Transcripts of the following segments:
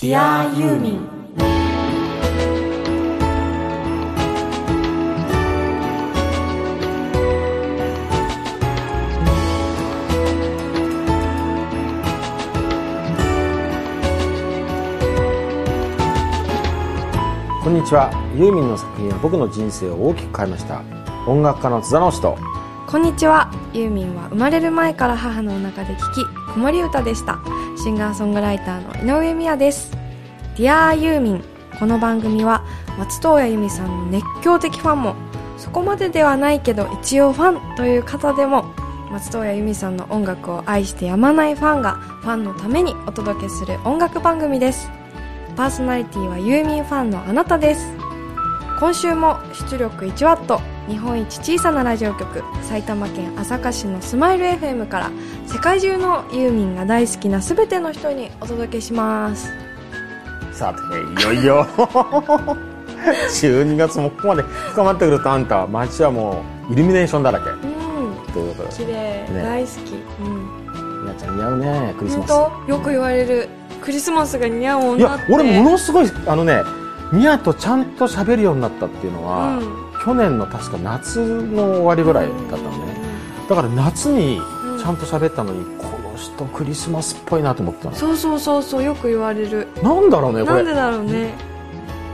Dear ユーミンこんにちは。ユーミンの作品は僕の人生を大きく変えました。音楽家の津田直人こんにちは。ユーミンは生まれる前から母のお腹で聴き子守歌でしたシンガーソングライターの井上美也です。Dear ユーミン。この番組は松任谷由実さんの熱狂的ファンもそこまでではないけど一応ファンという方でも松任谷由実さんの音楽を愛してやまないファンがファンのためにお届けする音楽番組です。パーソナリティはユーミンファンのあなたです。今週も出力 1W 日本一小さなラジオ局埼玉県朝霞市のスマイル FM から世界中のユーミンが大好きな全ての人にお届けします。さていよいよ。12月もここまで深まってくるとあんた街はもうイルミネーションだらけ。うん。ということで綺麗、ね大好き。うん。みなちゃん似合うねクリスマ本ス当？よく言われるクリスマスが似合うい女って。や俺ものすごいあのねミヤとちゃんと喋るようになったっていうのは、うん去年の確か夏の終わりぐらいだったのね、だから夏にちゃんと喋ったのに、この人クリスマスっぽいなと思ってたの。そうそうそうそうよく言われる。なんだろうねこれ。なんでだろうね。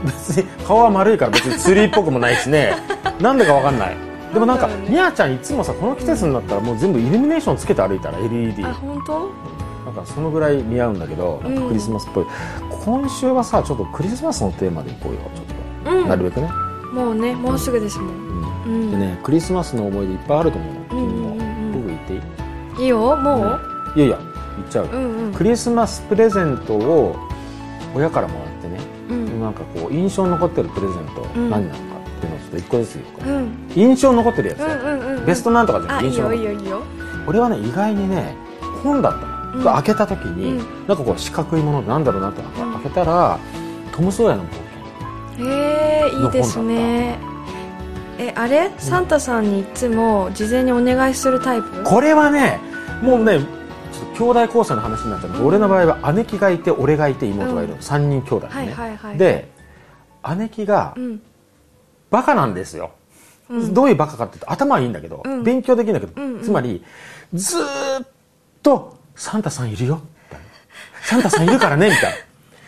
別に顔は丸いから別にツリーっぽくもないしね。なんでかわかんない。でもなんかなんだろうね。みやちゃんいつもさこの季節になったらもう全部イルミネーションつけて歩いたら LED あなん本当？かそのぐらい似合うんだけどなん。かクリスマスっぽい、今週はさちょっとクリスマスのテーマでいこうよちょっと、うん。なるべくね、もうねもうすぐですもん。うん。うん。でねクリスマスの思い出いっぱいあると思うの。君も、うんうんうん。うん僕言っていい？いいよもいやいや言っちゃう、ううんうん。クリスマスプレゼントを親からもらってね、うん。なんかこう印象に残ってるプレゼントうん。何なのかっていうのをちょっと一個ずつ言うか。ら、うん。印象に残ってるやつ。よ、うんうんうんうん。ベストなんとかじゃあいいない？印象に残ってる。よいいよいいよ。俺はね意外にね本だったの、うん。開けた時に、うん。なんかこう四角いものでなんだろうなってうん開けたら、トム・ソーヤの冒険へえいいですね。えあれ？サンタさんにいつも事前にお願いするタイプ？これはねもうねちょっと兄弟構成の話になっちゃうけど、うん俺の場合は姉貴がいて俺がいて妹がいる。の、うん。3人兄弟ね、はいはいはい。で姉貴がうん。バカなんですよ、うん。どういうバカかっていうと頭はいいんだけど、うん。勉強できるんだけど、うんうん。つまりずーっと「サンタさんいるよ」みたいな「サンタさんいるからね」みたいな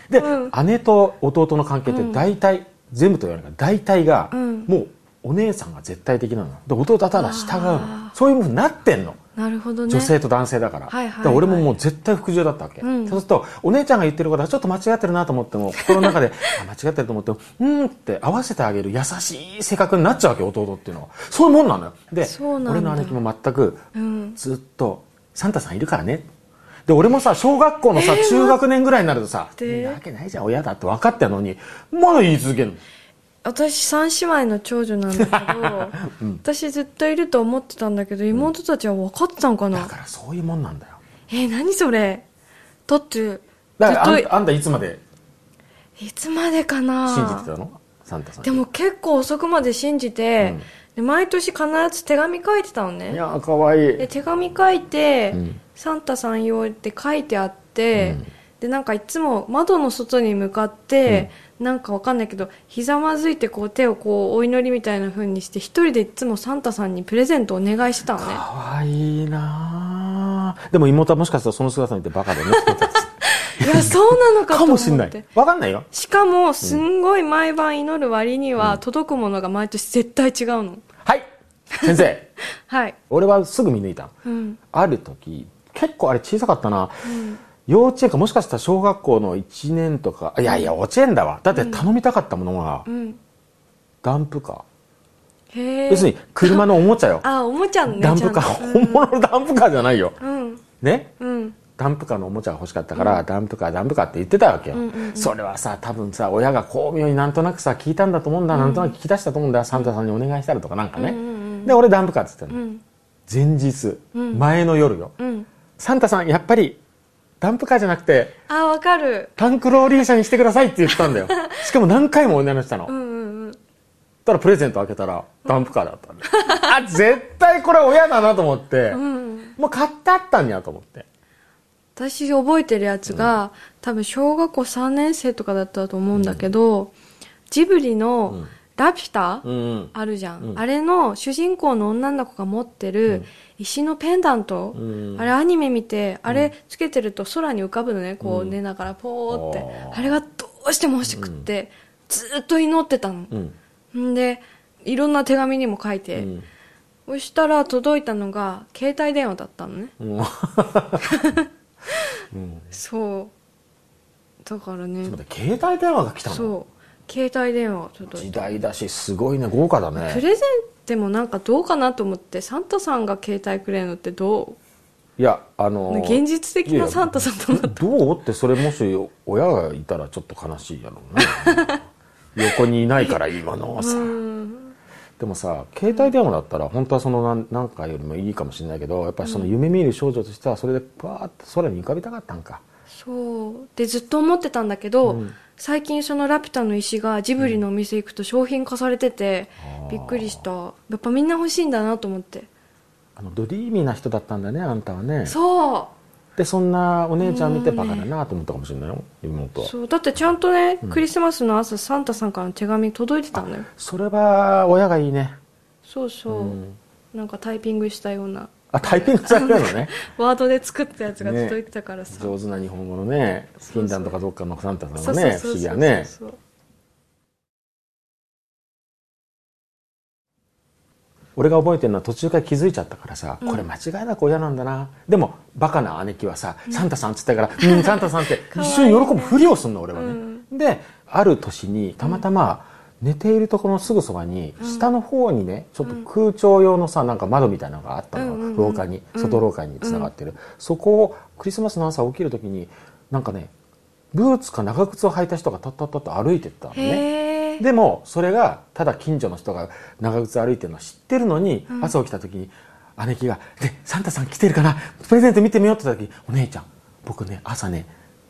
で、う姉と弟の関係って大体、全部と言われるから大体が、うん。もうお姉さんが絶対的なの。で弟はただ従うの。そういうふうになってんの。なるほどね。女性と男性だから,、はいはいはいだから俺ももう絶対服従だったわけ、うん。そうするとお姉ちゃんが言ってることはちょっと間違ってるなと思っても 心の中であ間違ってると思ってもうーんって合わせてあげる優しい性格になっちゃうわけ弟っていうのは。そういうもんなのよ。で俺の姉貴も全くうん。ずっと「サンタさんいるからね」で俺もさ小学校のさ、えー中学年ぐらいになるとさ「待ってんなわけないじゃん親だ」って分かってるのに。まだ言い続けるの?私三姉妹の長女なんだけど、私ずっといると思ってたんだけど妹たちは分かってたんかな、だからそういうもんなんだよ。えー、何それ？だってずだからあっんあんたいつまで？といつまでかな？信じてたの？サンタさんでも結構遅くまで信じて、うん。で毎年必ず手紙書いてたのいねやーかわいい。で手紙書いて、うんサンタさん用って書いてあって、うん。でなんかいつも窓の外に向かって、なんかわかんないけどひざまずいてこう手をこうお祈りみたいな風にして一人でいつもサンタさんにプレゼントお願いしてたのね。かわいいなあ。でも妹はもしかしたらその姿見てバカだね。いやそうなのかとか思って。もしんない。わかんないよ。しかもすんごい毎晩祈る割には届くものが毎年絶対違うの。はい。先生。はい。俺はすぐ見抜いたうん。ある時結構あれ小さかったな、幼稚園かもしかしたら小学校の1年とか。いやいや幼稚園だわ。だって頼みたかったものが、うん。ダンプカへえ。ー要するに車のおもちゃよ。あおもちゃのねダンプカー。ちゃんと。本物のダンプカーじゃないよ。うん。ね？うん。ダンプカーのおもちゃが欲しかったから、ダンプカーダンプカーって言ってたわけよ、うんうんうん。それはさ多分さ親が巧妙になんとなくさ聞いたんだと思うんだ、なんとなく聞き出したと思うんだサンタさんにお願いしたらとかなんかね、うんうんうんで俺ダンプカーって言ってたの、うん。前日、うん。前の夜よ、うんサンタさんやっぱりダンプカーじゃなくてあわかる。タンクローリー車にしてくださいって言ったんだよ。しかも何回もお願いしたの、うんうんうん。たらプレゼント開けたらダンプカーだったんであ絶対これ親だなと思って、うんもう買ってあったんやと思って。私覚えてるやつが、多分小学校3年生とかだったと思うんだけど、ジブリのラピュタ、うんうん。あるじゃん、うん。あれの主人公の女の子が持ってる石のペンダント、うん。あれアニメ見てあれつけてると空に浮かぶのねこう寝ながらポーって、あれがどうしても欲しくって、ずーっと祈ってたの、うん。んでいろんな手紙にも書いて、うん。そしたら届いたのが携帯電話だったのね。うん。そう。だからね。携帯電話が来たの？そう携帯電話が届い時た代だしすごいね。豪華だプねレゼントもなんかどうかなと思ってサンタさんが携帯くれるのってどいやあのう現実的なサンタさんと思っどう？ってそれもし親がいたらちょっと悲しいやろうね。横にいないから今のさ。でもさ携帯電話だったら本当はその何何回よりもいいかもしれないけどやっぱりその夢見る少女としてはそれでパーッと空に浮かびたかったんか。そう。でずっと思ってたんだけど、最近そのラピュタの石がジブリのお店行くと商品化されてて、びっくりした。やっぱみんな欲しいんだなと思って。あのドリーミーな人だったんだねあんたはね。そう。でそんなお姉ちゃん見てバカだなと思ったかもしれないよ妹は。そう。だってちゃんとね、クリスマスの朝サンタさんからの手紙届いてたのよ。それは親がいいね。そうそう、なんかタイピングしたようなあタイピングされるのね。ワードで作ったやつが届いてたからさ、上手な日本語のねフィンランドかどっかのサンタさんそうがね不思議やね。俺が覚えてるのは途中から気づいちゃったからさ、これ間違いなく親なんだな。でもバカな姉貴はさ「サンタさん」っつったから「うんサンタさん」って一緒に喜ぶふりをすんの俺はね、である年にたまたま寝ているところのすぐそばに、下の方にねちょっと空調用のさなんか窓みたいなのがあったの、廊下に外廊下につながってる、そこをクリスマスの朝起きる時になんかねブーツか長靴を履いた人がタッタッタッと歩いてったのね。でもそれがただ近所の人が長靴歩いてるのは知ってるのに、朝起きた時に姉貴が「でサンタさん来てるかな？プレゼント見てみよう」って言った時に「お姉ちゃん僕ね朝ね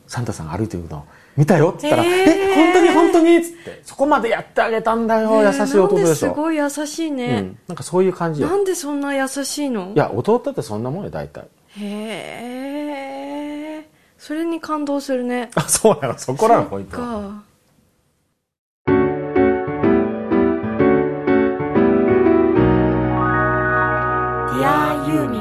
サンタさんが歩いてるの見たよ」って言ったら「へー。え本当に本当に?」っつって。そこまでやってあげたんだよ、優しい弟でしなんですょ、ごい優しいうね、ん、なんかそういう感じよ。なんでそんな優しいの？いや弟ってそんなもんよ大体。へえそれに感動するね。あそうなの？そこらの？ポイントディアユーミ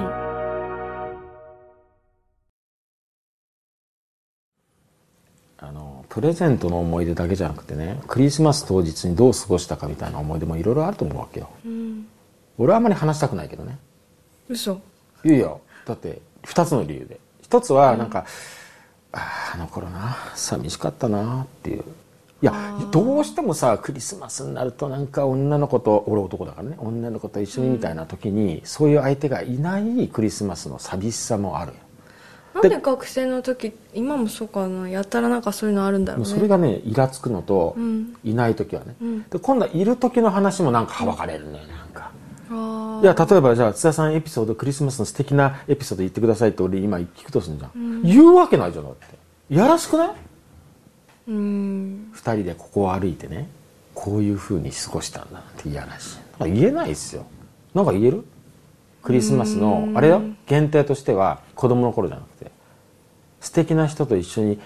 プレゼントの思い出だけじゃなくてねクリスマス当日にどう過ごしたかみたいな思い出もいろいろあると思うわけよ。うん。俺はあんまり話したくないけどね。嘘。いやいやだって2つの理由で。一つはなんか、あああの頃な寂しかったなっていう。いやどうしてもさクリスマスになるとなんか女の子と俺男だからね女の子と一緒にみたいな時に、そういう相手がいないクリスマスの寂しさもある。よなんで学生の時今もそうかなやったらなんかそういうのあるんだろうね。それがねイラつくのと、ん。いない時はね、ん。で今度はいる時の話もなんかはばかれるねなんか。あいや例えばじゃあ津田さんエピソードクリスマスの素敵なエピソード言ってくださいって俺今聞くとするじゃん、言うわけないじゃんだって。やらしくない？うん。二人でここを歩いてねこういうふうに過ごしたんだなんて嫌らし。いなんか言えないですよ。なんか言える？クリスマスのあれよ？限定としては子供の頃じゃなくて素敵な人と一緒に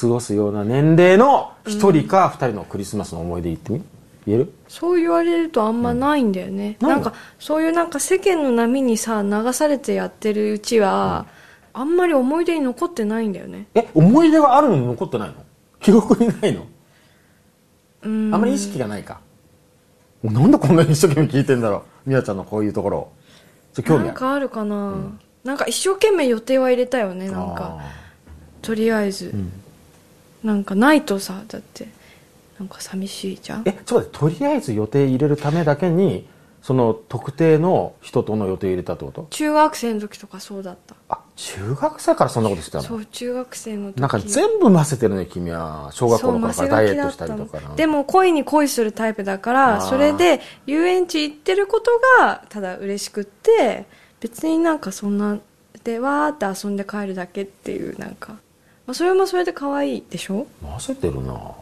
過ごすような年齢の一人か二人のクリスマスの思い出言ってみ？言える？そう言われるとあんまないんだよね、うんなんかそういうなんか世間の波にさ流されてやってるうちは、あんまり思い出に残ってないんだよね。え思い出があるのに残ってないの？記憶にないの？うん。あんまり意識がないか。なんでこんなに一生懸命聞いてんだろうみやちゃんのこういうところちょ興味ある。なんかあるかな、なんか一生懸命予定は入れたよねなんか。あとりあえず、ん。なんかないとさだって。なんか寂しいじゃん。ーえちょっと待ってとりあえず予定入れるためだけにその特定の人との予定入れたってこと？中学生の時とかそうだった。あ中学生からそんなことしてたの？そう中学生の時。なんか全部混ぜてるね君は。小学校の頃からダイエットしたりとかでも恋に恋するタイプだからそれで遊園地行ってることがただ嬉しくって別になんかそんなでわーって遊んで帰るだけっていうなんか、まあ、それもそれで可愛いでしょ？混ぜてるな。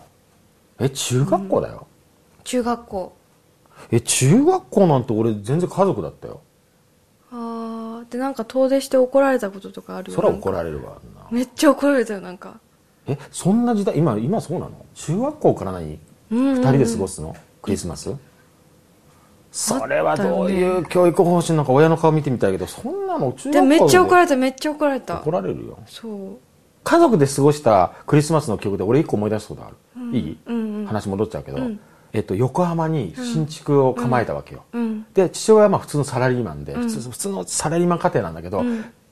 え中学校だよ、中学校。え中学校なんて俺全然家族だったよあああでなんか遠出して怒られたこととかある？よそら怒れられるわめっちゃ怒られたよなんか。えそんな時代今今そうなの？中学校から何？うん。二人で過ごすの？クリスマス？それはどういう教育方針？なんか親の顔見てみたいけどそんなの中学校で？めっちゃ怒られれためっちゃ怒られた。怒られるよ。そう。家族で過ごしたクリスマスの記憶で俺一個思い出すことある、いい、うんうん。話戻っちゃうけど、んえっと、横浜に新築を構えたわけよ、うん。で父親はまあ普通のサラリーマンで、普通普通のサラリーマン家庭なんだけど、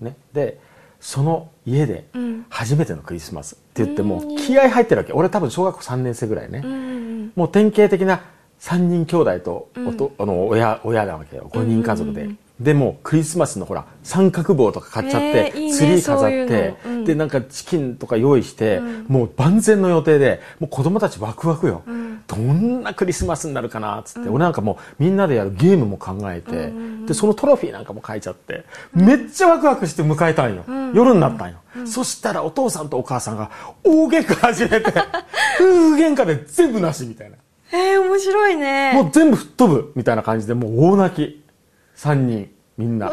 ね、でその家でん。初めてのクリスマスって言ってもう気合入ってるわけ俺多分小学校3年生ぐらいね、うんうんもう典型的な3人兄弟とおと、あの親親なわけよ。5人家族で、でもうクリスマスのほら三角棒とか買っちゃって、えーいいねツリー飾っての。うん。でなんかチキンとか用意して、もう万全の予定でもう子供たちワクワクよ、どんなクリスマスになるかなっつって、俺なんかもうみんなでやるゲームも考えて、でそのトロフィーなんかも書いちゃって、めっちゃワクワクして迎えたんよ、夜になったんよ、そしたらお父さんとお母さんが大喧嘩始めて夫婦喧嘩で全部なしみたいな。えー、面白いね。もう全部吹っ飛ぶみたいな感じでもう大泣き3人みんな。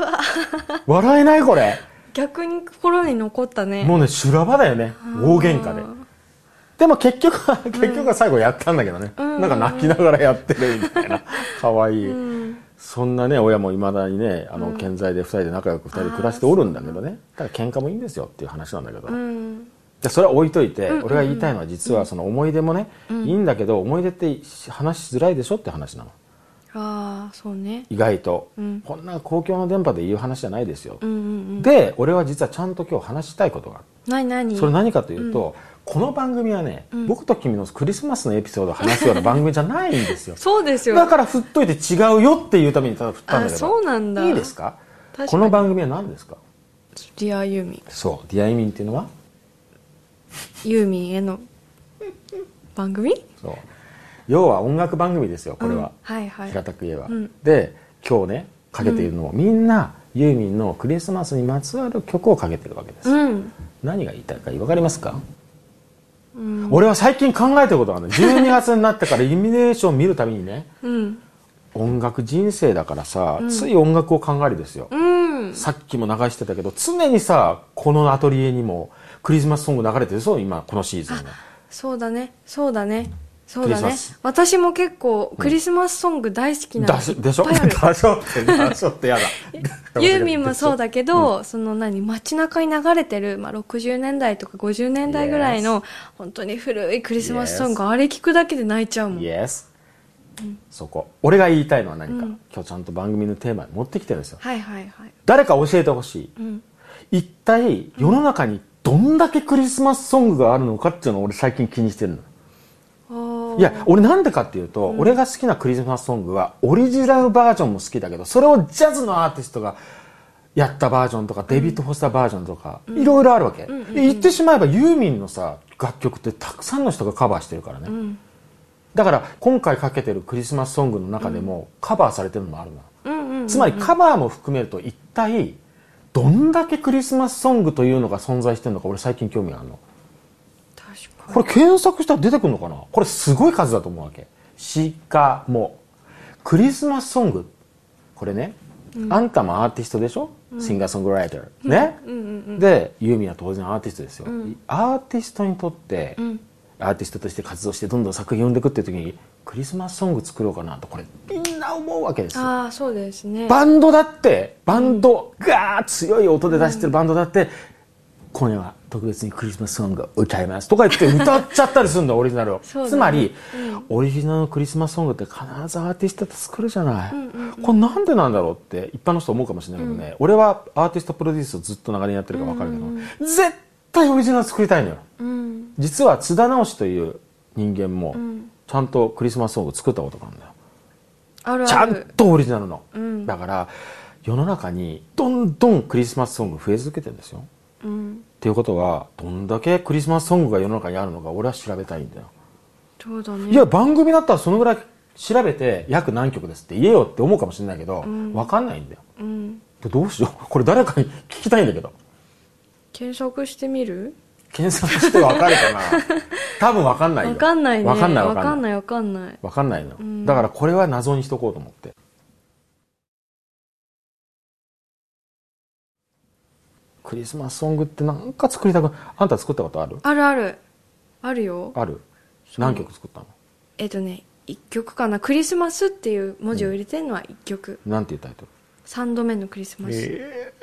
笑えないこれ。逆に心に残ったね。もうね修羅場だよね。大喧嘩で。でも結局は結局は最後やったんだけどね、なんか泣きながらやってるみたいな。可愛い。そんなね親もいまだにねあの健在で2人で仲良く2人で暮らしておるんだけどね。ただ喧嘩もいいんですよっていう話なんだけど、うん。でそれは置いといて、俺が言いたいのは実はその思い出もね、いいんだけど思い出って話しづらいでしょって話なのああそうね。意外と、ん。こんな公共の電波で言う話じゃないですよ、うんうんうん。で俺は実はちゃんと今日話したいことがある。何何？それ何かというと、この番組はね、僕と君のクリスマスのエピソードを話すような番組じゃないんですよ。そうですよ。だから振っといて違うよっていうためにただ振ったんだけどあそうなんだ。いいですか？この番組は何ですか？ディアユーミン。そう。ディアユーミンっていうのは？ユーミンへの番組？そう要は音楽番組ですよこれは、うんはいはい。平たく言えば、うん。で今日ねかけているのも、みんなユーミンのクリスマスにまつわる曲をかけてるわけです、うん。何が言いたいか分かりますか、うん。俺は最近考えてることがあるの12月になってからイルミネーションを見るたびにねうん。音楽人生だからさ、つい音楽を考えるですよ、うん。さっきも流してたけど常にさこのアトリエにもクリスマスソング流れてるそう今このシーズンは。そうだねそうだねそうだねクリスマス。私も結構クリスマスソング大好きなの。だしでしょ？いっぱいある。だしょってだしょってやだ。ユーミンもそうだけど、その何街中に流れてる、まあ、60年代とか50年代ぐらいの本当に古いクリスマスソング、あれ聞くだけで泣いちゃうもん、Yes、そこ。俺が言いたいのは何か、今日ちゃんと番組のテーマに持ってきてるんですよ。はいはいはい。誰か教えてほしい、ん。一体世の中にどんだけクリスマスソングがあるのかっていうのを俺最近気にしてるのいや俺なんでかっていうと、俺が好きなクリスマスソングはオリジナルバージョンも好きだけどそれをジャズのアーティストがやったバージョンとか、デビッド・フォスターバージョンとか、いろいろあるわけ、で言ってしまえばユーミンのさ楽曲ってたくさんの人がカバーしてるからね、ん。だから今回かけてるクリスマスソングの中でもカバーされてるのもあるの、うんうんうんつまりカバーも含めると一体どんだけクリスマスソングというのが存在してるのか俺最近興味があるのこれ検索したら出てくるのかな？これすごい数だと思うわけ。しかもクリスマスソング。これね、あんたもアーティストでしょ、シンガーソングライター。ね、でユーミンは当然アーティストですよ、アーティストにとって、ん。アーティストとして活動してどんどん作品を生んでいくっていう時にクリスマスソング作ろうかなと。これみんな思うわけですよ。ああそうですね。バンドだってバンドがー強い音で出してるバンドだって、今夜は特別にクリスマスソングを歌いますとか言って歌っちゃったりするんだオリジナルを、ね。つまり、オリジナルのクリスマスソングって必ずアーティストって作るじゃない、これなんでなんだろうって一般の人思うかもしれないけどね、俺はアーティストプロデュースをずっと長年やってるから分かるけど、絶対オリジナル作りたいのよ。うん。実は津田直しという人間もん。ちゃんとクリスマスソング作ったことがあるんだよ。あるちゃんあるとオリジナルの、うん。だから世の中にどんどんクリスマスソング増え続けてるんですよ。うんっていうことはどんだけクリスマスソングが世の中にあるのか俺は調べたいんだよ、そうだね。いや番組だったらそのぐらい調べて約何曲ですって言えよって思うかもしれないけど、分かんないんだよ。うん。でどうしよう。これ誰かに聞きたいんだけど。検索してみる？検索して分かるかな？多分分かんないよ。わかんないね。分かんない分わかんない。かんないわかんない。分かんないの、ん。だからこれは謎にしとこうと思ってクリスマスソングってなんか作りたくあんた作ったことある？あるある。あるよ。ある？何曲作ったの？えっとね1曲かな。クリスマスっていう文字を入れてるのは1曲、なんていうタイトル？3度目のクリスマス、え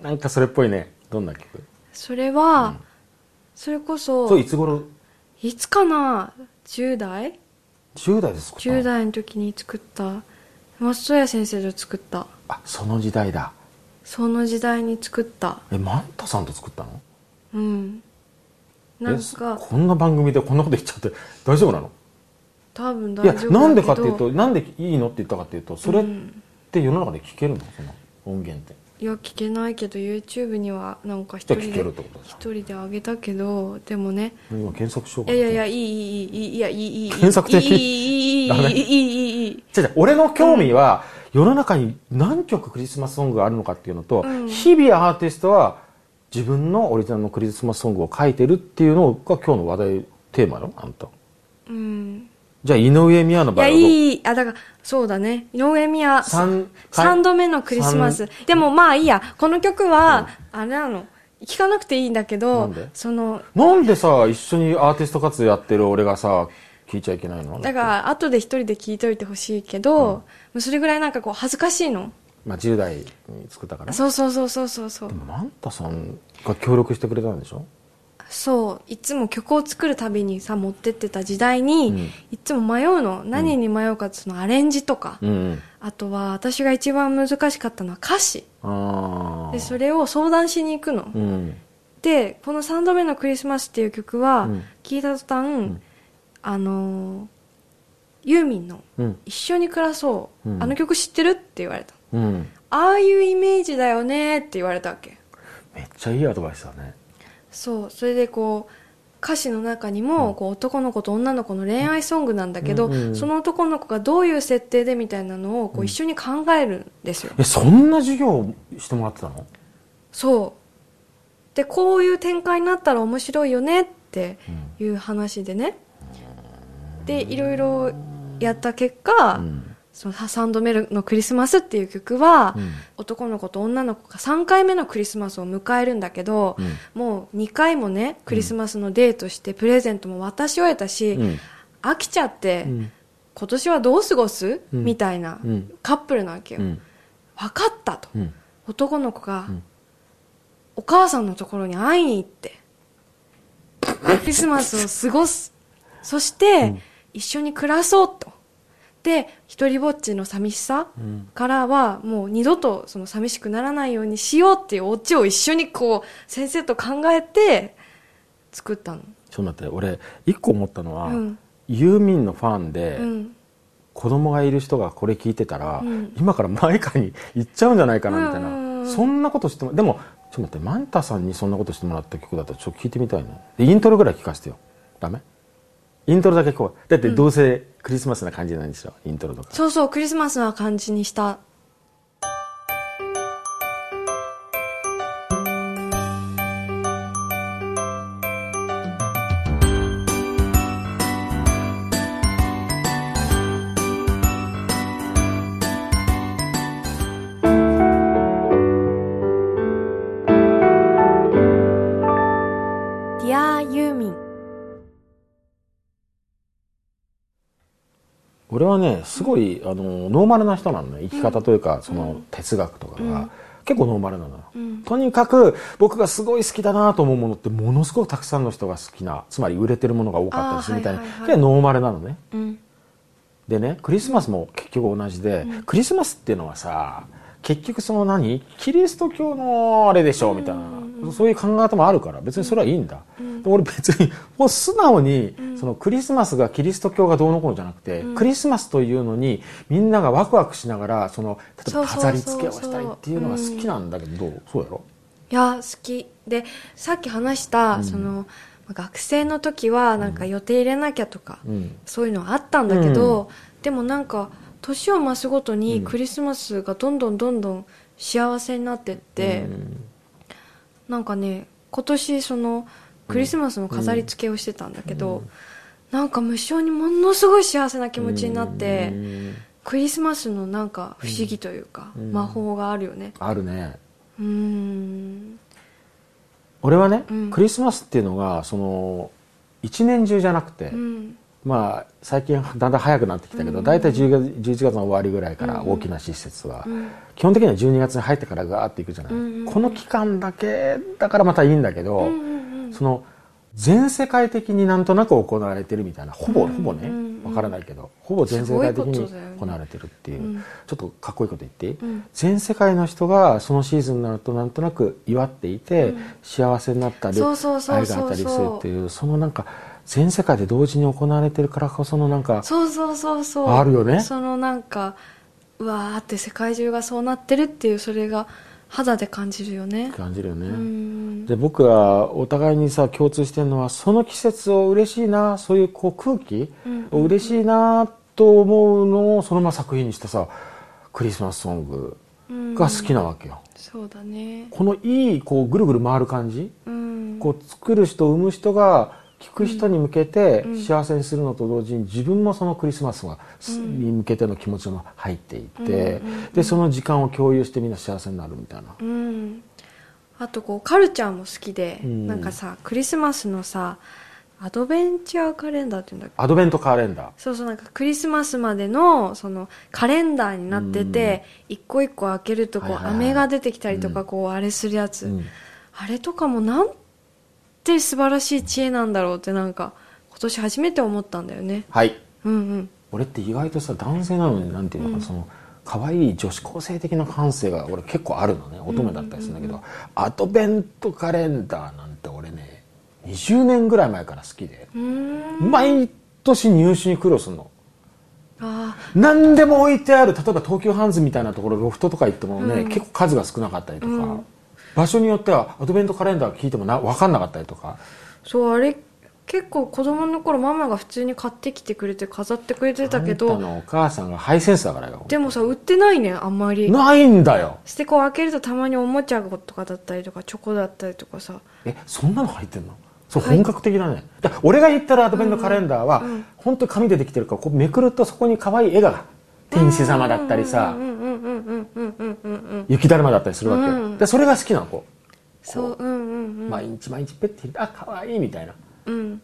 ー、なんかそれっぽいね。どんな曲？それは、それこそそれいつ頃？いつかな？10代？10代で作ったの ?10 代の時に作った。松任谷先生と作った。あその時代だその時代に作った。えマンタさんと作ったの？うん。なんえかこんな番組でこんなこと言っちゃって 大丈夫なの？多分いや大丈夫だけど。なんでかっていうとなんでいいのって言ったかっていうとそれっうん。て世の中で聞けるの？その音源って。いや聞けないけど YouTube にはなんか一人で一人であげたけどでもね。ん今検索しようかな。いいややいやいいいいいいいいやいいいいいい検索的いいいいいいいいダメいいいいいい違う違う俺の興味は世の中に何曲クリスマスソングがあるのかっていうのと、うん。日々アーティストは自分のオリジナルのクリスマスソングを書いてるっていうのが今日の話題テーマよあんた。うん。じゃあ井上美和の場合は？どういい。あだからそうだね。井上美和。三3度目のクリスマス。でもまあいいや。この曲は、あれなの。聞かなくていいんだけなどんで？そのなんでさ一緒にアーティスト活動やってる俺がさ聞いちゃいけないの？だから後で一人で聞いといてほしいけど、それぐらいなんかこう恥ずかしいの。まあ10代に作ったから。そうそうそうそうそうそう。でもマンタさんが協力してくれたんでしょ？そういつも曲を作るたびにさ持ってってた時代に、うん。いつも迷うの何に迷うかそのアレンジとか、うん。うん。あとは私が一番難しかったのは歌詞。でそれを相談しに行くの、うん。でこの3度目のクリスマスっていう曲は、うん。聞いた途端、ん。あのーユーミンのうん「一緒に暮らそう」うん。あの曲知ってるって言われた。うん。ああいうイメージだよねって言われたわけ。めっちゃいいアドバイスだね。そう。それでこう歌詞の中にも、こう男の子と女の子の恋愛ソングなんだけど、その男の子がどういう設定でみたいなのをこう一緒に考えるんですよ、えそんな授業してもらってたの？そう。でこういう展開になったら面白いよねっていう話でね、でいろいろやった結果、うん。その3度目のクリスマスっていう曲は、うん。男の子と女の子が3回目のクリスマスを迎えるんだけど、うん。もう2回もねクリスマスのデートしてプレゼントも渡し終えたし、うん。飽きちゃって、うん。今年はどう過ごす、うん。みたいなうん。カップルなわけよ、うん。分かったと、うん。男の子が、ん。お母さんのところに会いに行って クリスマスを過ごす。そして、一緒に暮らそうと。で一人ぼっちの寂しさうん。からはもう二度とその寂しくならないようにしようっていうオチを一緒にこう先生と考えて作ったの。ちょっと待って俺一個思ったのは、うん。ユーミンのファンで、うん。子供がいる人がこれ聞いてたら、うん。今から前川に行っちゃうんじゃないかなみたいな、うんうんうんそんなことしてもでもちょっと待ってマンタさんにそんなことしてもらった曲だとちょっと聞いてみたいなでイントロぐらい聞かせてよ。ダメ？イントロだけこう。だってどうせクリスマスな感じなんでしょイントロとか。そうそうクリスマスな感じにした俺はねすごい、あのノーマルな人なのね。生き方というか、その哲学とかが、結構ノーマルなのよ、ん。とにかく僕がすごい好きだなと思うものってものすごくたくさんの人が好きなつまり売れてるものが多かったりするみたいな、はいはいノーマルなのね。うん。でねクリスマスも結局同じで、クリスマスっていうのはさ結局その何？キリスト教のあれでしょみたいな、そういう考え方もあるから。別にそれはいいんだ、で俺別にもう素直に、そのクリスマスがキリスト教がどうのこうのじゃなくて、クリスマスというのにみんながワクワクしながらその例えば飾り付けをしたいっていうのが好きなんだけどどうそうやろ？いや好き。でさっき話した、その学生の時はなんか予定入れなきゃとか、うん。そういうのはあったんだけど、でもなんか年を増すごとにクリスマスがどんどんどんどん幸せになってって、なんかね今年そのクリスマスの飾り付けをしてたんだけど、なんか無性にものすごい幸せな気持ちになって、うん。クリスマスのなんか不思議というか、魔法があるよね。あるね。うーん。俺はね、うん。クリスマスっていうのがその一年中じゃなくて、うんまあ最近だんだん早くなってきたけど、大体10月11月の終わりぐらいから大きな施設は、うん。基本的には12月に入ってからガーっていくじゃない、うんこの期間だけだからまたいいんだけど、その全世界的になんとなく行われてるみたいなほぼ、うんほぼねうんわからないけどほぼ全世界的に行われてるっていう、うん。ちょっとかっこいいこと言っていい、うん。全世界の人がそのシーズンになるとなんとなく祝っていて、幸せになったり愛があったりするっていうそのなんか全世界で同時に行われてるからこそのなんかそうそうそうそう。あるよね。そのなんかうわーって世界中がそうなってるっていうそれが肌で感じるよね。感じるよね。うん。で僕はお互いにさ共通してるのはその季節を嬉しいなそういうこう空気うん。を嬉しいなと思うのをそのまま作品にしたさクリスマスソングが好きなわけよ。そうだね。このいいこうぐるぐる回る感じうん。こう作る人生む人が聞く人に向けてうん。幸せにするのと同時に自分もそのクリスマスに向けての気持ちも入っていてうんうんうん。でその時間を共有してみんな幸せになるみたいな。うん。あとこうカルチャーも好きで、うん。なんかさクリスマスのさアドベンチャーカレンダーっていうんだっけ？アドベントカレンダー。そうそうなんかクリスマスまでのそのカレンダーになってて、一個一個開けるとこう、はいはいはい。飴が出てきたりとか、うん。こうあれするやつ、うん。あれとかもなんて素晴らしい知恵なんだろうってなんか今年初めて思ったんだよね。はい。うんうん。俺って意外とさ男性なのになんていうのかな、うん。その可愛い女子高生的な感性が俺結構あるのね乙女だったりするんだけど、アドベントカレンダーなんて俺ね20年ぐらい前から好きで、毎年入手に苦労するの。あ何でも置いてある例えば東急ハンズみたいなところロフトとか行ってもね、うん。結構数が少なかったりとか、うん場所によってはアドベントカレンダー聞いてもな分かんなかったりとか。ーそうあれ結構子供の頃ママが普通に買ってきてくれて飾ってくれてたけあんたどのお母さんがハイセンスだからよでもさ売ってないねあんまり。ないんだよ。してこう開けるとたまにおもちゃとかだったりとかチョコだったりとかさ。えそんなの入ってんの？そうはい本格的だね、だ俺が言ってるアドベントカレンダーは、うんうん本当に紙でできてるからこうめくるとそこに可愛い絵が天使様だったりさうんうんうんうんうんうんうんうんうん雪だるまだったりするわけ、うん。でそれが好きなのこそううんうんう、うん。毎日毎日ペッてあ可愛いみたいな。うん。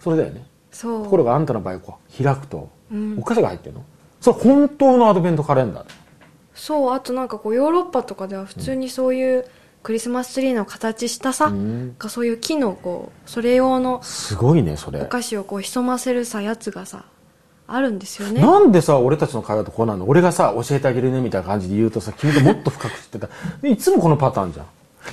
それだよね。そう。ところがあんたの場合こう開くと、うん。お菓子が入ってるの？それ本当のアドベントカレンダーだ。そうあとなんかこうヨーロッパとかでは普通にそういうクリスマスツリーの形したさ、うん。がそういう木のこうそれ用のすごいねそおれ菓子をこう潜ませるさやつがさあるんですよね。なんでさ俺たちの会話とこうなの？俺がさ教えてあげるねみたいな感じで言うとさ君がもっと深く知ってた。でいつもこのパターンじゃん。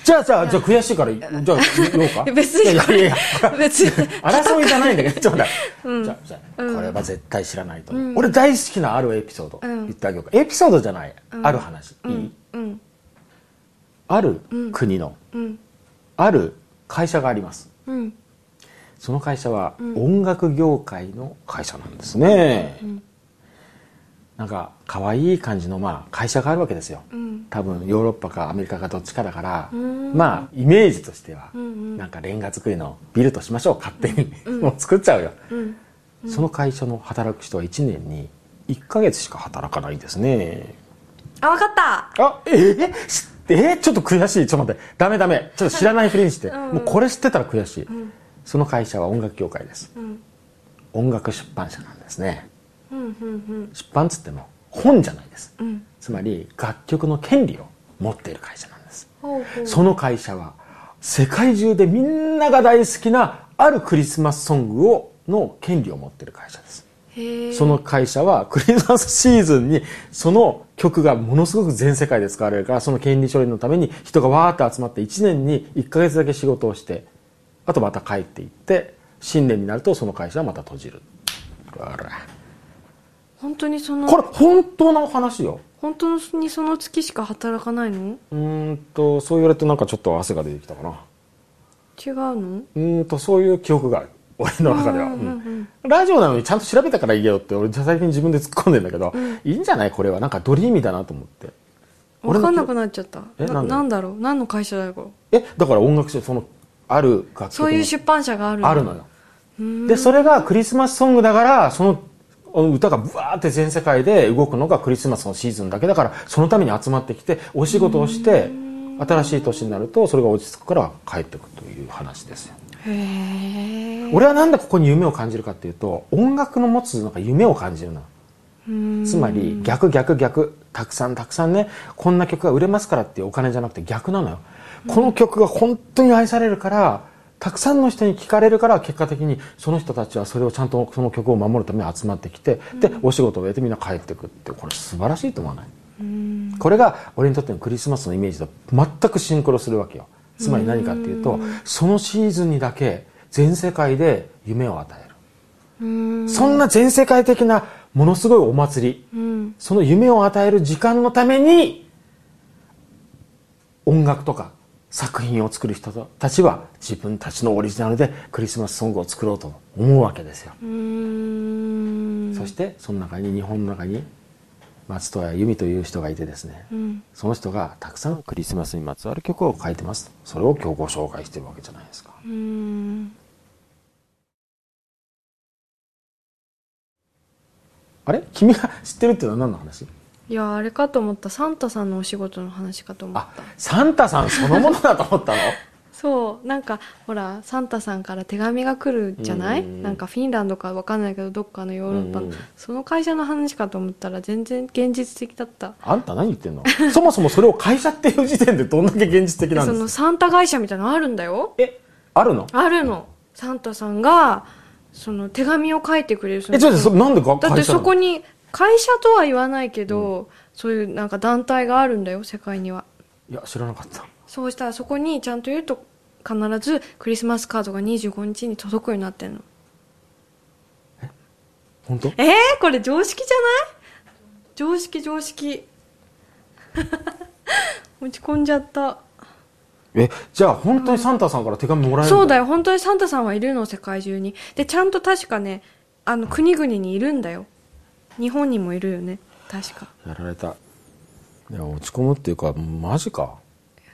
じゃあじゃあじゃあ悔しいからじゃあ言おうか。別にいやいやいや。別に。争いじゃないんだけどちょっと待って、うん。じゃあじゃあ、うん。これは絶対知らないと。俺大好きなあるエピソード、うん。言ってあげようか。エピソードじゃない、うん。ある話、うん。いい？うん。あるうん。国の、うん。ある会社があります。うんその会社はうん。音楽業界の会社なんですね、うん。なんか可愛い感じのまあ会社があるわけですよ。うん。多分ヨーロッパかアメリカかどっちかだからうん。まあイメージとしてはうんうん。なんかレンガ作りのビルとしましょう勝手に。うん。もう作っちゃうよ。うん。その会社の働く人は1年に1ヶ月しか働かないですね。あ分かった。あえー、え知って？えーちょっと悔しい。ちょっと待って。ダメダメ。ちょっと知らないふりにして、うん。もうこれ知ってたら悔しい、んその会社は音楽業界です。うん。音楽出版社なんですね。うんうん出版っつっても本じゃないです。うん。うんつまり楽曲の権利を持っている会社なんです。その会社は世界中でみんなが大好きなあるクリスマスソングをの権利を持っている会社です。その会社はクリスマスシーズンにその曲がものすごく全世界で使われるからその権利処理のために人がわーって集まって1年に1ヶ月だけ仕事をしてあとまた帰っていって新年になるとその会社はまた閉じる。本当にそのこれ本当の話よ。本当にその月しか働かないの？うーんとそう言われるとなんかちょっと汗が出てきたかな。違うの？うーんとそういう記憶がある。俺の中では、うんうんうんうん。ラジオなのにちゃんと調べたからいいよって俺最近自分で突っ込んでんだけど、いいんじゃない？これは。なんかドリーミーだなと思って。分かんなくなっちゃった。えななんだろう？何の会社だよえだから音楽誌そのある楽曲のそういう出版社があるあるのよ。のでそれがクリスマスソングだからその歌がブワーって全世界で動くのがクリスマスのシーズンだけだからそのために集まってきてお仕事をして新しい年になるとそれが落ち着くから帰ってくるという話ですよ。俺はなんでここに夢を感じるかっていうと音楽の持つなんか夢を感じるのつまり逆逆逆たくさんたくさんねこんな曲が売れますからっていうお金じゃなくて逆なのよ、この曲が本当に愛されるからたくさんの人に聴かれるから結果的にその人たちはそれをちゃんとその曲を守るために集まってきて、でお仕事を終えてみんな帰ってくってこれ素晴らしいと思わない、これが俺にとってのクリスマスのイメージと全くシンクロするわけよ。つまり何かっていうとそのシーズンにだけ全世界で夢を与える。そんな全世界的なものすごいお祭り、その夢を与える時間のために音楽とか作品を作る人たちは自分たちのオリジナルでクリスマスソングを作ろうと思うわけですよ。そしてその中に日本の中に松任谷由実という人がいてですね、その人がたくさんクリスマスにまつわる曲を書いてます。それを今日ご紹介してるわけじゃないですか。あれ？君が知ってるっていうのは何の話？いやあれかと思った。サンタさんのお仕事の話かと思っあたサンタさんそのものだと思ったの？そうなんかほらサンタさんから手紙が来るじゃない？うんなんかフィンランドかわかんないけどどっかのヨーロッパの。うんその会社の話かと思ったら全然現実的だった。あんた何言ってんの？そもそもそれを会社っていう時点でどんだけ現実的なんそのですか？サンタ会社みたいなのあるんだよ。えあるの？あるの。サンタさんがその手紙を書いてくれる。そのえちょっとなんでかだってそこに会社とは言わないけど、そういうなんか団体があるんだよ世界には。いや知らなかった。そうしたらそこにちゃんと言うと必ずクリスマスカードが25日に届くようになってんの。本当？えー、これ常識じゃない？常識常識。落ち込んじゃった。え？じゃあ本当にサンタさんから手紙もらえるよそうだよ。本当にサンタさんはいるの世界中に。でちゃんと確かねあの国々にいるんだよ日本にもいるよね。確か。やられた。いや落ち込むっていうかマジか。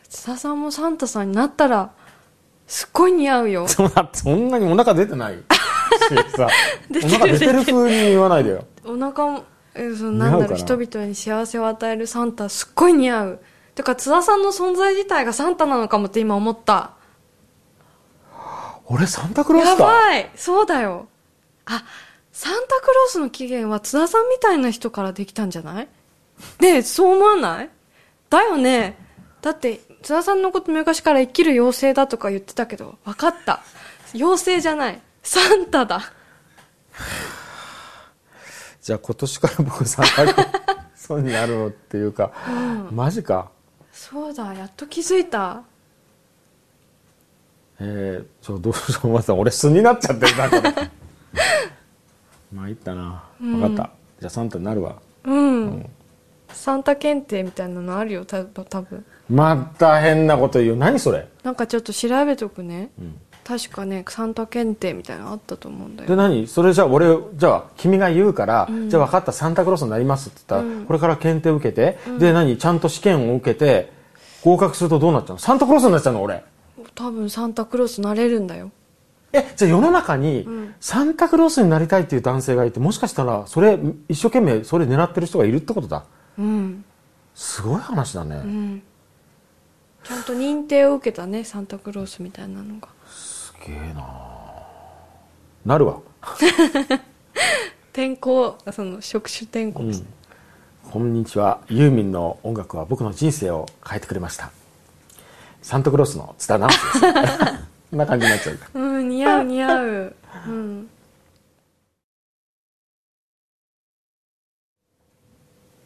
津田さんもサンタさんになったらすっごい似合うよ。そんなそんなにお腹出てない 出てるお腹出てる風に言わないでよ。お腹もえそのななんだろう人々に幸せを与えるサンタすっごい似合う。てか津田さんの存在自体がサンタなのかもって今思った。俺サンタクローやスか。ばい。そうだよ。あサンタクロースの起源は津田さんみたいな人からできたんじゃない？ねえそう思わない？だよね。だって津田さんのこと昔から生きる妖精だとか言ってたけど分かった。妖精じゃない。サンタだ。じゃあ今年から僕サンタクロースになるのっていうか、マジか。そうだやっと気づいた。えー、ちょどうしようまさ俺素になっちゃってるなこれ 参ったな。分かった、じゃあサンタになるわ。うん、サンタ検定みたいなのあるよ。た多分。また変なこと言う。何それ？なんかちょっと調べとくね、確かねサンタ検定みたいなのあったと思うんだよ。で何？それじゃあ俺じゃあ君が言うから、じゃあ分かった。サンタクロースになりますって言ったら、これから検定受けて、で何？ちゃんと試験を受けて合格するとどうなっちゃうの？サンタクロースになっちゃうの俺。多分サンタクロースなれるんだよえじゃあ世の中にサンタクロースになりたいっていう男性がいてもしかしたらそれ一生懸命それ狙ってる人がいるってことだ。うん。すごい話だね、うん。ちゃんと認定を受けたねサンタクロースみたいなのが。すげえな。なるわ、転校その職種転校して、こんにちは。ユーミンの音楽は僕の人生を変えてくれました。サンタクロースの津田直樹です こんな感じになっちゃう。うん、似合う似合う。うん。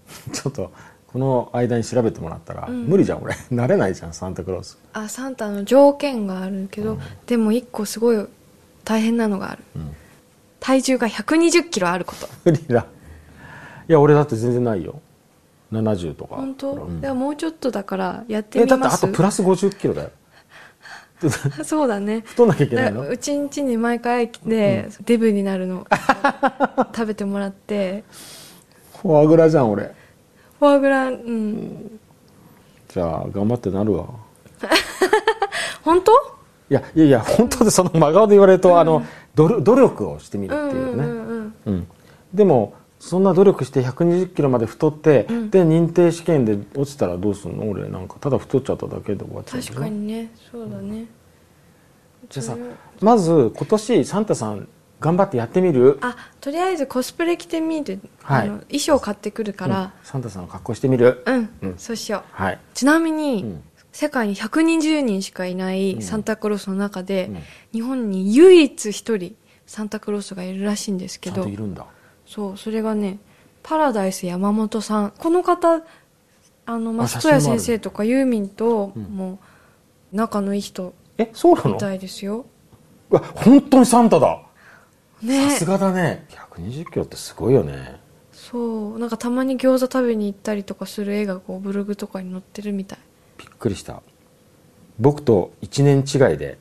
ちょっとこの間に調べてもらったら、無理じゃん俺。慣れないじゃんサンタクロース。あサンタの条件があるけど、でも一個すごい大変なのがある、体重が1 2 0キロあること。無理だ。いや俺だって全然ないよ。70とか。本当、うん。いやもうちょっとだからやってえだってあみますとプラス50キロだよ そうだね。太んなきゃいけないの？うちんちに毎回来て、デブになるの。食べてもらって。フォアグラじゃん俺。フォアグラうん。じゃあ頑張ってなるわ。本当？いやいやいや本当でその真顔で言われると、あの努力努力をしてみるっていうね、うんうんうん。うん。でもそんな努力して120キロまで太って、で認定試験で落ちたらどうするの？俺なんかただ太っちゃっただけで終わっちゃう確かにね。そうだね。じゃあさまず今年サンタさん頑張ってやってみる？あとりあえずコスプレ着てみる、はい。あの衣装買ってくるから。うん。サンタさんの格好してみる？うん、うん。そうしよう。はい。ちなみに、うん。世界に120人しかいないサンタクロースの中で、うん。日本に唯一一人サンタクロースがいるらしいんですけど。といるんだそうそれがねパラダイス山本さん。この方あの松任谷先生とかユーミンとうん。もう仲のいい人えそうなの？みたいですよ、うわ本当にサンタだ。ね。さすがだね。120キロってすごいよね。そう。なんかたまに餃子食べに行ったりとかする絵がこうブログとかに載ってるみたい。びっくりした。僕と1年違いで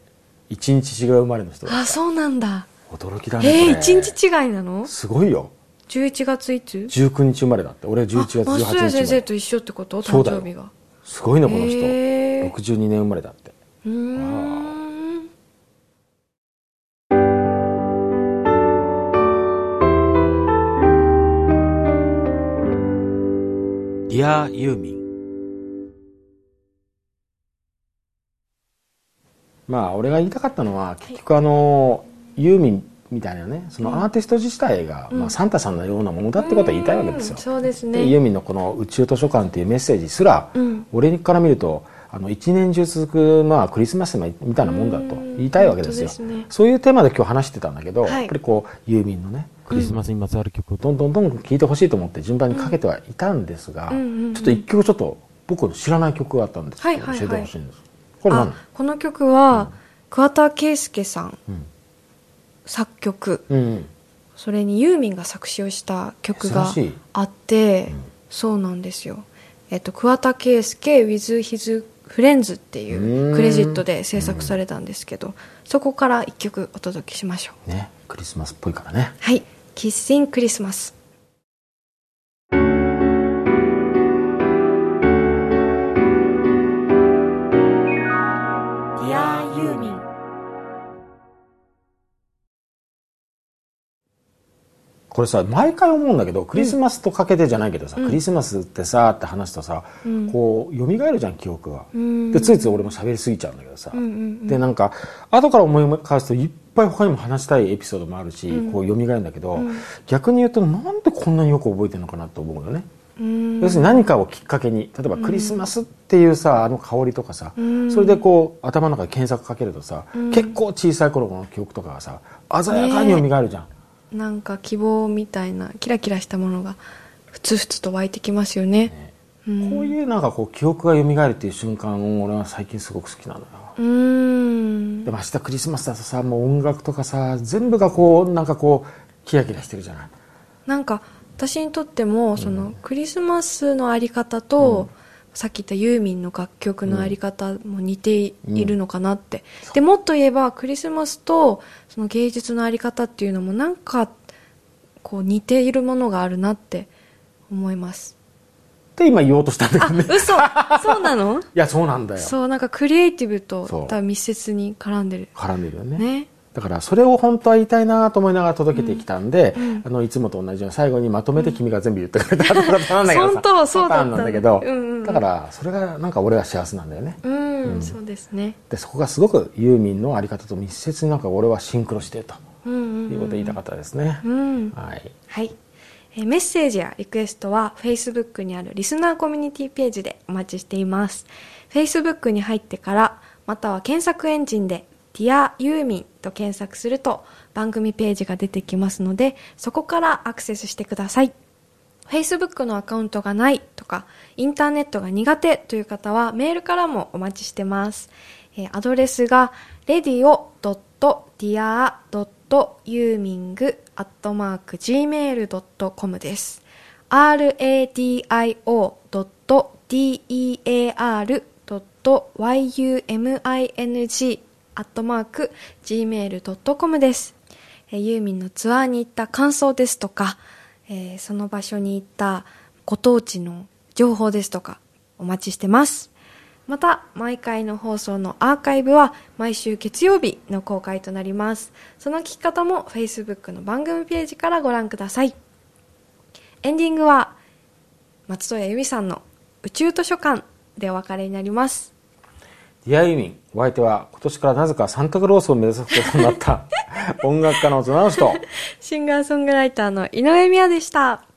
1日違う生まれの人だあそうなんだ。驚きだねえー、これ一日違いなの？すごいよ11月いつ？19日生まれだって。俺11月18あ松任谷日生まれ。先生と一緒ってこと？誕生日が。すごいねこの人。へー62年生まれだって。うーん。ディアユーミン。まあ俺が言いたかったのは結局あのユーミンみたいなねそのアーティスト自体が、まあ、サンタさんのようなものだってことは言いたいわけですよ。うんそうですでユーねミンのこの「宇宙図書館」っていうメッセージすら、うん。俺から見るとあの一年中続く、まあ、クリスマスみたいなもんだと言いたいわけですよ。すね。そういうテーマで今日話してたんだけど、はい。やっぱりこうユーミンのねクリスマスにまつわる曲を。どんどんどんどん聴いてほしいと思って順番にかけてはいたんですが、うんうんうん。ちょっと一曲ちょっと僕の知らない曲があったんですけど、はいはいはい。教えてほしいんです。これ何？あこの曲は桑田佳祐さん。うん作曲。うん。それにユーミンが作詞をした曲があって、うん。そうなんですよ。えっと桑田佳祐 with his friends っていうクレジットで制作されたんですけどそこから一曲お届けしましょう。ねクリスマスっぽいからね。はい「キッシンクリスマス」これさ毎回思うんだけどクリスマスとかけてじゃないけどさ、クリスマスってさって話すとさ、うん。こう蘇るじゃん記憶が、うん。でついつい俺も喋りすぎちゃうんだけどさ、うんうんうん。でなんか後から思い返すといっぱい他にも話したいエピソードもあるし、こう蘇るんだけど、うん。逆に言うとなんでこんなによく覚えてるのかなと思うよね、うん。要するに何かをきっかけに例えばクリスマスっていうさあの香りとかさ、うん。それでこう頭の中で検索かけるとさ、うん。結構小さい頃の記憶とかがさ鮮やかに蘇るじゃん、なんか希望みたいなキラキラしたものがふつふつと湧いてきますよね。ね。うん。こういうなんかこう記憶が蘇るっていう瞬間を俺は最近すごく好きなのよ、うーん。でも明日クリスマスだとさもう音楽とかさ全部がこうなんかこうキラキラしてるじゃない。なんか私にとってもそのクリスマスのあり方と、さっき言ったユーミンの楽曲のあり方も似ているのかなって、でもっと言えばクリスマスとその芸術のあり方っていうのもなんかこう似ているものがあるなって思います。って今言おうとしたんだあけどね。嘘。そうなの？いやそうなんだよ。そうなんかクリエイティブと多分密接に絡んでる。絡んでるよね。ねだからそれを本当は言いたいなと思いながら届けてきたんで、うんあのいつもと同じように最後にまとめて君が全部言ってくれたってことなんだけどさ本当そうだったんだけど、うんうんうん。だからそれがなんか俺は幸せなんだよね。うん、そうですね。でそこがすごくユーミンのあり方と密接になんか俺はシンクロしてるとうんうん。いうことを言いたかったですね、うん。はい。はい、えーメッセージやリクエストは Facebook にあるリスナーコミュニティページでお待ちしています。Facebook に入ってからまたは検索エンジンで Dear ユーミンと検索すると番組ページが出てきますのでそこからアクセスしてください Facebook のアカウントがないとかインターネットが苦手という方はメールからもお待ちしてます、えーアドレスが radio.dear.uming.gmail.com です。radio.dear.yuming.gmail.com です。えユーミンのツアーに行った感想ですとか、えーその場所に行ったご当地の情報ですとかお待ちしてます。また、毎回の放送のアーカイブは毎週月曜日の公開となります。その聞き方も Facebook の番組ページからご覧ください。エンディングは松任谷由実さんの宇宙図書館でお別れになりますディアユミン。お相手は今年からなぜかサンタクロースを目指すことになった音楽家のゾナウストシンガーソングライターの井上美也でした。